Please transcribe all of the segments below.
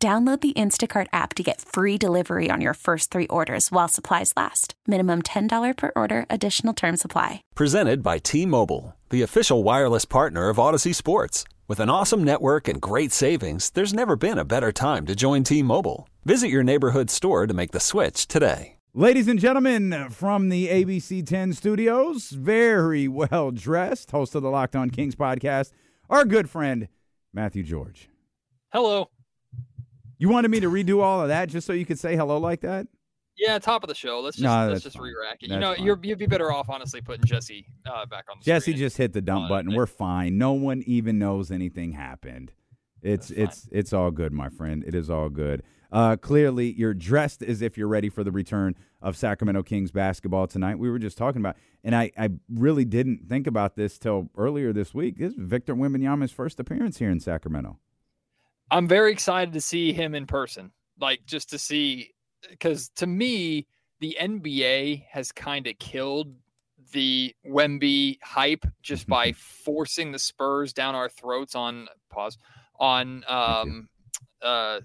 Download the Instacart app to get free delivery on your first three orders while supplies last. Minimum $10 per order, additional term supply. Presented by T Mobile, the official wireless partner of Audacy Sports. With an awesome network and great savings, there's never been a better time to join T Mobile. Visit your neighborhood store to make the switch today. Ladies and gentlemen, from the ABC 10 studios, very well dressed, host of the Locked On Kings podcast, our good friend, Matthew George. Hello. You wanted me to redo all of that just so you could say hello like that? Yeah, top of the show. Let's just No, let's just fine. re-rack it. That's You know, you're, you'd be better off honestly putting Jesse uh, back on the Jesse just hit the dump button. We're fine. No one even knows anything happened. It's That's it's it's all good, my friend. It is all good. Uh, clearly, you're dressed as if you're ready for the return of Sacramento Kings basketball tonight. We were just talking about, and I, I really didn't think about this till earlier this week. This is Victor Wembanyama's first appearance here in Sacramento. I'm very excited to see him in person. Like just to see, because to me, the NBA has kind of killed the Wemby hype just by forcing the Spurs down our throats on pause on um uh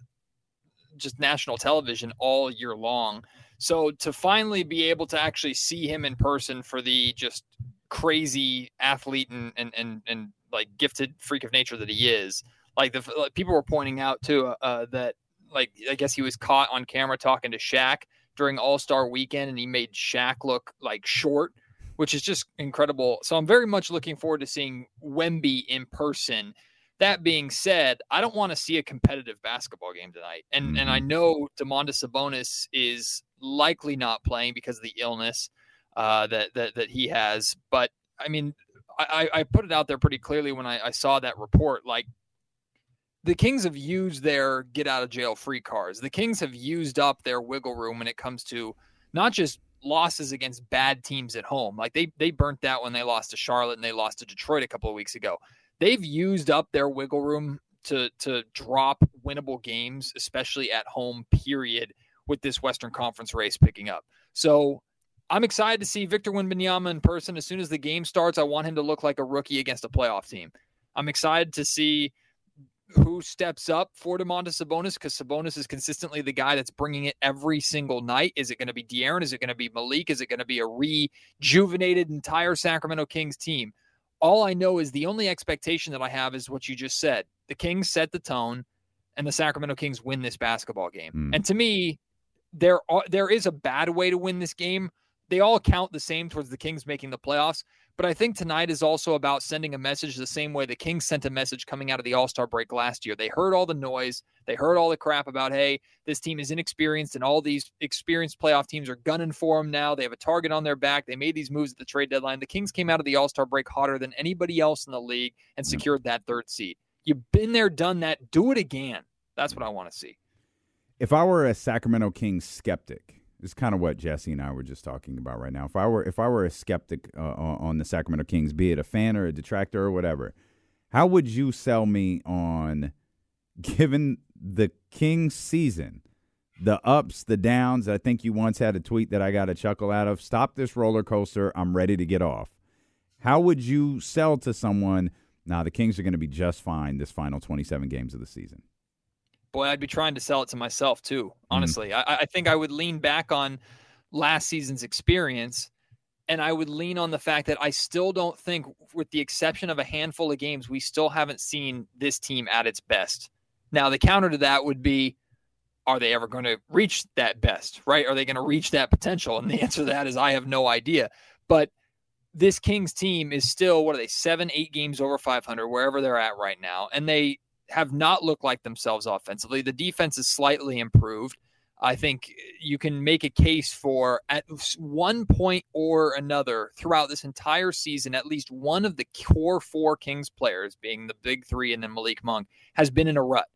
just national television all year long. So to finally be able to actually see him in person for the just crazy athlete and and and, and like gifted freak of nature that he is, like the like people were pointing out too uh, that like I guess he was caught on camera talking to Shaq during All Star Weekend, and he made Shaq look like short, which is just incredible. So I'm very much looking forward to seeing Wemby in person. That being said, I don't want to see a competitive basketball game tonight, and and I know Domantas Sabonis is likely not playing because of the illness uh, that that that he has. But I mean, I, I put it out there pretty clearly when I, I saw that report. Like the Kings have used their get out of jail free cards. The Kings have used up their wiggle room when it comes to not just losses against bad teams at home. Like they they burnt that when they lost to Charlotte and they lost to Detroit a couple of weeks ago. They've used up their wiggle room to to drop winnable games, especially at home. Period. With this Western Conference race picking up, so I'm excited to see Victor Wembanyama in person. As soon as the game starts, I want him to look like a rookie against a playoff team. I'm excited to see who steps up for Domantas Sabonis because Sabonis is consistently the guy that's bringing it every single night. Is it going to be De'Aaron? Is it going to be Malik? Is it going to be a rejuvenated entire Sacramento Kings team? All I know is the only expectation that I have is what you just said. The Kings set the tone, and the Sacramento Kings win this basketball game. Mm. And to me, there are, there is a bad way to win this game. They all count the same towards the Kings making the playoffs. But I think tonight is also about sending a message the same way the Kings sent a message coming out of the All Star break last year. They heard all the noise, they heard all the crap about, hey, this team is inexperienced, and all these experienced playoff teams are gunning for them now. They have a target on their back. They made these moves at the trade deadline. The Kings came out of the All Star break hotter than anybody else in the league and secured that third seed. You've been there, done that. Do it again. That's what I want to see. If I were a Sacramento Kings skeptic, it's kind of what Jesse and I were just talking about right now. If I were if I were a skeptic uh, on the Sacramento Kings, be it a fan or a detractor or whatever, how would you sell me on given the Kings season, the ups, the downs? I think you once had a tweet that I got a chuckle out of. Stop this roller coaster. I'm ready to get off. How would you sell to someone? Now the Kings are going to be just fine this final 27 games of the season. Boy, I'd be trying to sell it to myself too. Mm. Honestly, I, I think I would lean back on last season's experience, and I would lean on the fact that I still don't think, with the exception of a handful of games, we still haven't seen this team at its best. Now, the counter to that would be, are they ever going to reach that best? Right? Are they going to reach that potential? And the answer to that is, I have no idea. But this Kings team is still what are they seven, eight games over 500, wherever they're at right now, and they have not looked like themselves offensively. The defense is slightly improved. I think you can make a case for at one point or another throughout this entire season, at least one of the core four Kings players, being the big three and then Malik Monk, has been in a rut.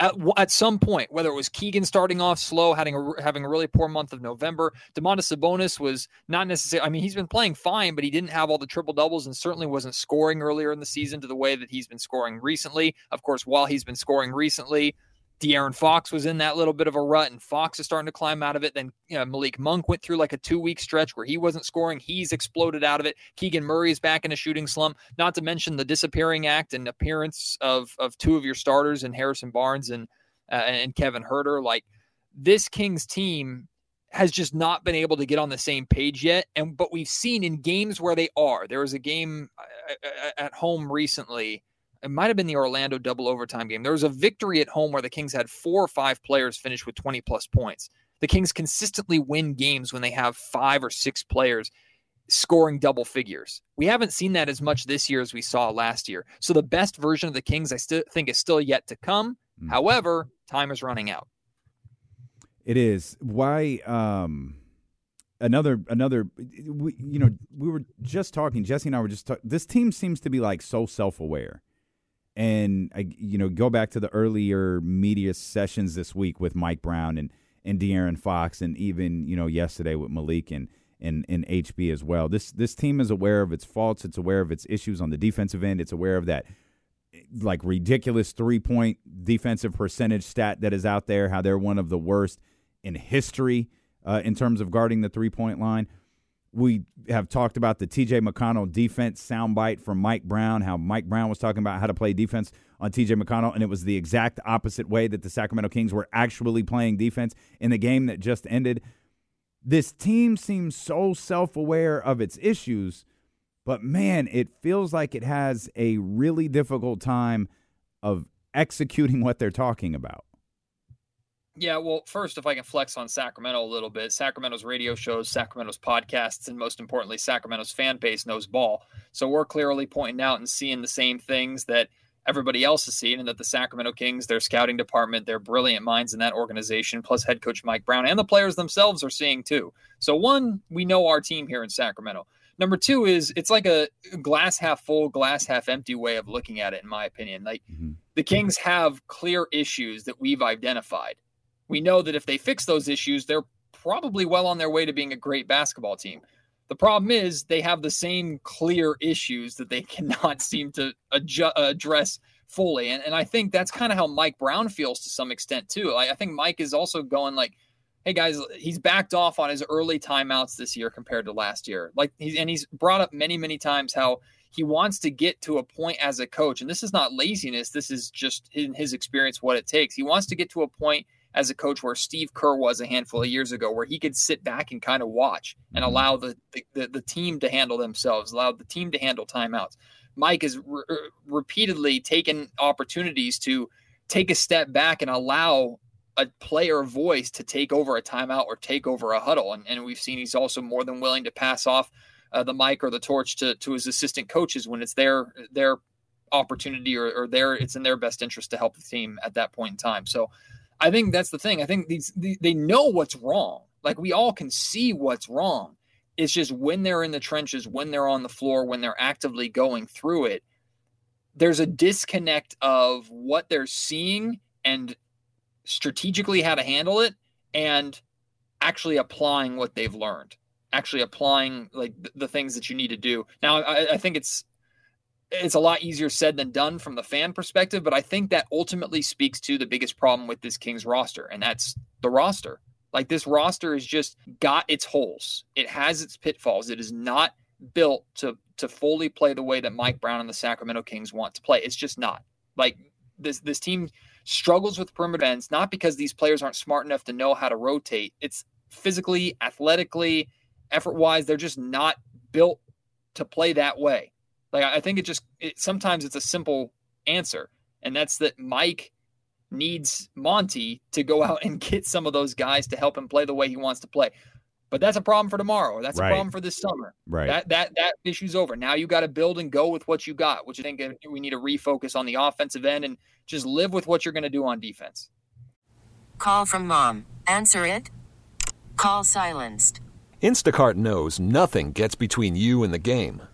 At, at some point, whether it was Keegan starting off slow, having a, having a really poor month of November, Domantas Sabonis was not necessarily, I mean, he's been playing fine, but he didn't have all the triple doubles and certainly wasn't scoring earlier in the season to the way that he's been scoring recently. Of course, while he's been scoring recently, De'Aaron Fox was in that little bit of a rut, and Fox is starting to climb out of it. Then you know, Malik Monk went through like a two week stretch where he wasn't scoring. He's exploded out of it. Keegan Murray is back in a shooting slump. Not to mention the disappearing act and appearance of of two of your starters and Harrison Barnes and uh, and Kevin Huerter. Like this Kings team has just not been able to get on the same page yet. And but we've seen in games where they are. There was a game uh, uh, at home recently it might have been the Orlando double overtime game. There was a victory at home where the Kings had four or five players finish with 20 plus points. The Kings consistently win games when they have five or six players scoring double figures. We haven't seen that as much this year as we saw last year. So the best version of the Kings, I still think, is still yet to come. Mm-hmm. However, time is running out. It is. Why? Um, another another. We, you know, we were just talking. Jesse and I were just. talking. this team seems to be like so self aware and I, you know, go back to the earlier media sessions this week with Mike Brown and and De'Aaron Fox, and even you know yesterday with Malik and and and HB as well. This this team is aware of its faults. It's aware of its issues on the defensive end. It's aware of that like ridiculous three point defensive percentage stat that is out there. How they're one of the worst in history uh, in terms of guarding the three point line we have talked about the TJ McConnell defense soundbite from Mike Brown, how Mike Brown was talking about how to play defense on TJ McConnell, and it was the exact opposite way that the Sacramento Kings were actually playing defense in the game that just ended. This team seems so self aware of its issues, but man, it feels like it has a really difficult time of executing what they're talking about. Yeah, well, first, if I can flex on Sacramento a little bit, Sacramento's radio shows, Sacramento's podcasts, and most importantly, Sacramento's fan base knows ball. So we're clearly pointing out and seeing the same things that everybody else is seeing, and that the Sacramento Kings, their scouting department, their brilliant minds in that organization, plus head coach Mike Brown, and the players themselves are seeing too. So, one, we know our team here in Sacramento. Number two is it's like a glass half full, glass half empty way of looking at it, in my opinion. Like mm-hmm. the Kings have clear issues that we've identified we know that if they fix those issues, they're probably well on their way to being a great basketball team. The problem is they have the same clear issues that they cannot seem to adju- address fully. And, and I think that's kind of how Mike Brown feels to some extent, too. Like, I think Mike is also going like, hey guys, he's backed off on his early timeouts this year compared to last year. Like he's and he's brought up many, many times how he wants to get to a point as a coach. And this is not laziness. This is just in his experience what it takes. He wants to get to a point as a coach where Steve Kerr was a handful of years ago, where he could sit back and kind of watch and mm-hmm. allow the, the, the team to handle themselves, allow the team to handle timeouts. Mike has re- repeatedly taken opportunities to take a step back and allow a player voice to take over a timeout or take over a huddle. And, and we've seen he's also more than willing to pass off uh, the mic or the torch to, to his assistant coaches when it's their their opportunity or, or their it's in their best interest to help the team at that point in time. So I think that's the thing. I think these they know what's wrong. Like we all can see what's wrong. It's just when they're in the trenches, when they're on the floor, when they're actively going through it, there's a disconnect of what they're seeing and strategically how to handle it and actually applying what they've learned actually applying like the things that you need to do now I, I think it's it's a lot easier said than done from the fan perspective, but I think that ultimately speaks to the biggest problem with this Kings roster, and that's the roster. Like this roster has just got its holes. It has its pitfalls. It is not built to to fully play the way that Mike Brown and the Sacramento Kings want to play. It's just not. Like this this team struggles with perimeter ends, not because these players aren't smart enough to know how to rotate. It's physically, athletically, effort wise, they're just not built to play that way. Like I think it just it, sometimes it's a simple answer, and that's that Mike needs Monty to go out and get some of those guys to help him play the way he wants to play. But that's a problem for tomorrow. That's right. a problem for this summer. Right. That that that issue's over. Now you got to build and go with what you got. Which I think we need to refocus on the offensive end and just live with what you're going to do on defense. Call from mom. Answer it. Call silenced. Instacart knows nothing gets between you and the game.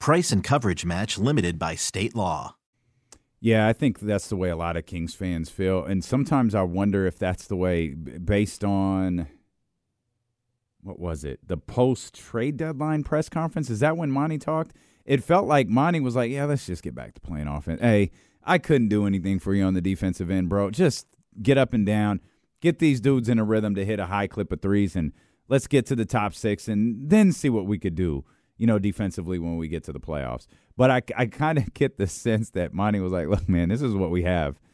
Price and coverage match limited by state law. Yeah, I think that's the way a lot of Kings fans feel. And sometimes I wonder if that's the way based on what was it? The post trade deadline press conference. Is that when Monty talked? It felt like Monty was like, Yeah, let's just get back to playing offense. Hey, I couldn't do anything for you on the defensive end, bro. Just get up and down, get these dudes in a rhythm to hit a high clip of threes, and let's get to the top six and then see what we could do, you know, defensively when we get to the playoffs. But I, I kind of get the sense that Monty was like, look, man, this is what we have.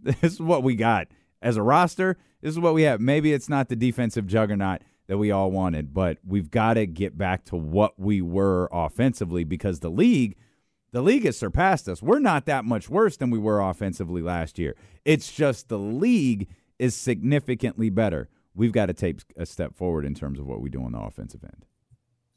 This is what we got as a roster. This is what we have. Maybe it's not the defensive juggernaut that we all wanted, but we've got to get back to what we were offensively because the league, the league has surpassed us. We're not that much worse than we were offensively last year. It's just the league is significantly better. We've got to take a step forward in terms of what we do on the offensive end.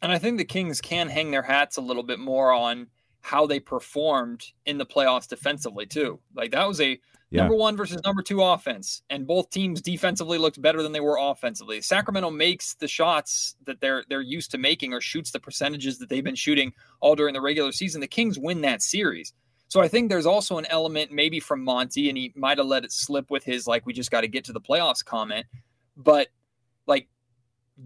And I think the Kings can hang their hats a little bit more on how they performed in the playoffs defensively too. Like that was a yeah. number one versus number two offense, and both teams defensively looked better than they were offensively. Sacramento makes the shots that they're they're used to making, or shoots the percentages that they've been shooting all during the regular season. The Kings win that series. So I think there's also an element maybe from Monty, and he might have let it slip with his like we just got to get to the playoffs comment, but like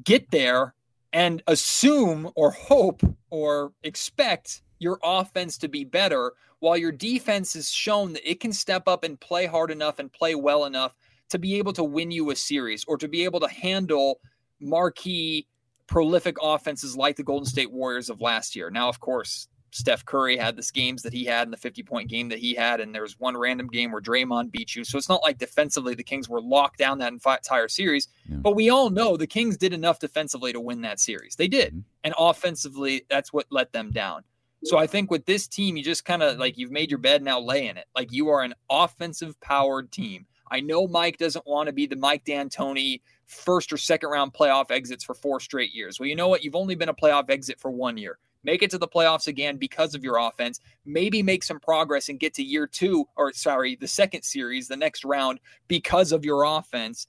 get there and assume or hope or expect your offense to be better while your defense has shown that it can step up and play hard enough and play well enough to be able to win you a series or to be able to handle marquee prolific offenses like the Golden State Warriors of last year. Now, of course, Steph Curry had the games that he had and the 50 point game that he had, and there was one random game where Draymond beat you. So it's not like defensively the Kings were locked down that entire series. Yeah. But we all know the Kings did enough defensively to win that series. They did. Mm-hmm. And offensively, that's what let them down. So I think with this team, you just kind of like you've made your bed now lay in it. Like you are an offensive powered team. I know Mike doesn't want to be the Mike D'Antoni first or second round playoff exits for four straight years. Well, you know what? You've only been a playoff exit for one year. Make it to the playoffs again because of your offense. Maybe make some progress and get to year two, or sorry, the second series, the next round, because of your offense.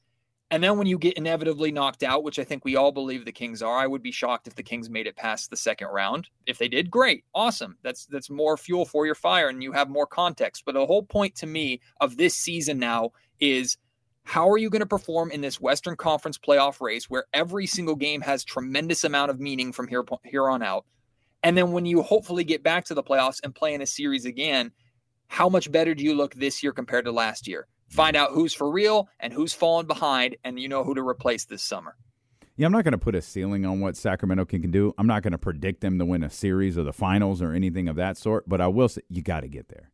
And then when you get inevitably knocked out, which I think we all believe the Kings are, I would be shocked if the Kings made it past the second round. If they did, great, awesome. That's that's more fuel for your fire and you have more context. But the whole point to me of this season now is how are you going to perform in this Western Conference playoff race where every single game has tremendous amount of meaning from here here on out? And then when you hopefully get back to the playoffs and play in a series again, how much better do you look this year compared to last year? find out who's for real and who's falling behind, and you know who to replace this summer. Yeah, I'm not going to put a ceiling on what Sacramento can, can do. I'm not going to predict them to win a series or the finals or anything of that sort, but I will say you got to get there.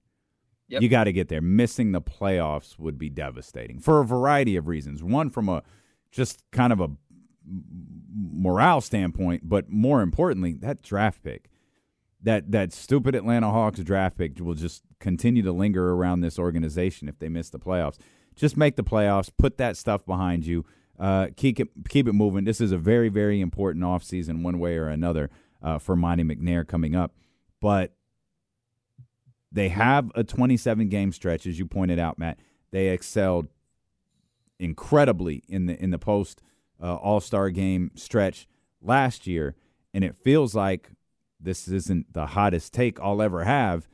Yep. You got to get there. Missing the playoffs would be devastating for a variety of reasons. One, from a just kind of a morale standpoint, but more importantly, that draft pick, that that stupid Atlanta Hawks draft pick will just continue to linger around this organization if they miss the playoffs. Just make the playoffs, put that stuff behind you, uh, keep it keep it moving. This is a very very important offseason one way or another uh, for Monte McNair coming up, but they have a 27 game stretch as you pointed out, Matt. They excelled incredibly in the in the post uh, All Star game stretch last year, and it feels like this isn't the hottest take I'll ever have.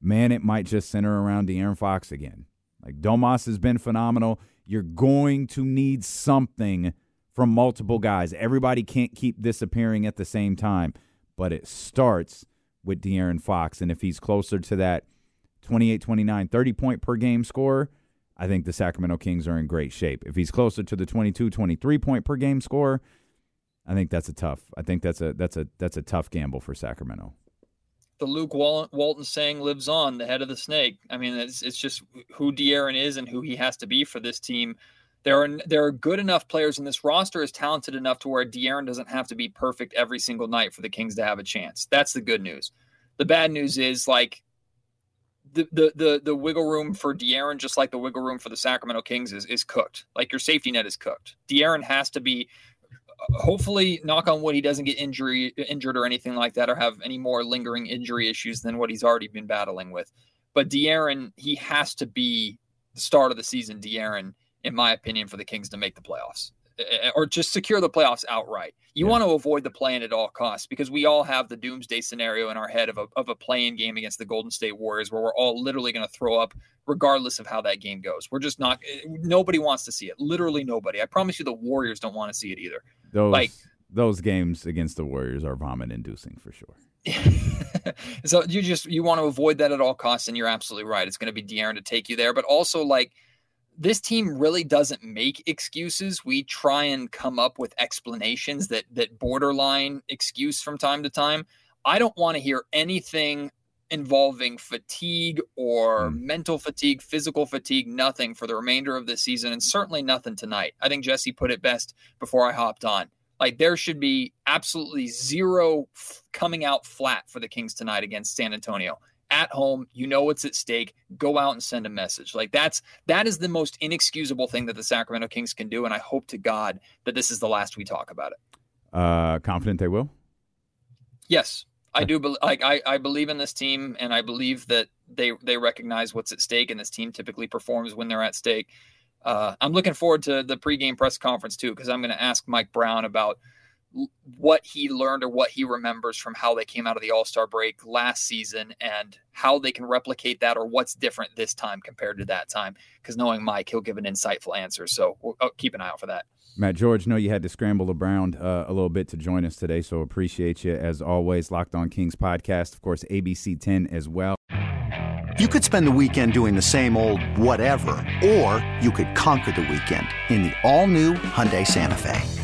Man, it might just center around De'Aaron Fox again. Like Domas has been phenomenal. You're going to need something from multiple guys. Everybody can't keep disappearing at the same time, but it starts with De'Aaron Fox. And if he's closer to that 28, 29, 30 point per game score, I think the Sacramento Kings are in great shape. If he's closer to the 22, 23 point per game score, I think that's a tough. I think that's a that's a that's a tough gamble for Sacramento. The Luke Walton saying lives on, the head of the snake. I mean, it's it's just who De'Aaron is and who he has to be for this team. There are there are good enough players, and this roster is talented enough to where De'Aaron doesn't have to be perfect every single night for the Kings to have a chance. That's the good news. The bad news is like the the the, wiggle room for De'Aaron, just like the wiggle room for the Sacramento Kings, is is cooked. Like your safety net is cooked. De'Aaron has to be. Hopefully, knock on wood, he doesn't get injury injured or anything like that, or have any more lingering injury issues than what he's already been battling with. But De'Aaron, he has to be the start of the season. De'Aaron, in my opinion, for the Kings to make the playoffs. Eh, or just secure the playoffs outright. You yeah. want to avoid the play-in at all costs because we all have the doomsday scenario in our head of a, of a play-in game against the Golden State Warriors where we're all literally going to throw up regardless of how that game goes. We're just not eh, nobody wants to see it. Literally nobody. I promise you the Warriors don't want to see it either. Those like those games against the Warriors are vomit inducing for sure. so you just you want to avoid that at all costs and you're absolutely right. It's going to be De'Aaron to take you there, but also like this team really doesn't make excuses. We try and come up with explanations that that borderline excuse from time to time. I don't want to hear anything involving fatigue or mm. mental fatigue, physical fatigue, nothing for the remainder of the season, and certainly nothing tonight. I think Jesse put it best before I hopped on. Like there should be absolutely zero f- coming out flat for the Kings tonight against San Antonio at home you know what's at stake go out and send a message. Like that's that is the most inexcusable thing that the sacramento kings can do and i hope to god that this is the last we talk about it. Uh confident they will? Yes. I do be- like I, I believe in this team and i believe that they they recognize what's at stake and this team typically performs when they're at stake. Uh, i'm looking forward to the pregame press conference too because i'm going to ask mike brown about what he learned or what he remembers from how they came out of the All Star break last season and how they can replicate that or what's different this time compared to that time. Because knowing Mike, he'll give an insightful answer. So we'll, oh, keep an eye out for that. Matt George, know you had to scramble around uh, a little bit to join us today, so appreciate you as always. Locked On Kings podcast, of course, ABC 10 as well. You could spend the weekend doing the same old whatever, or you could conquer the weekend in the all new Hyundai Santa Fe.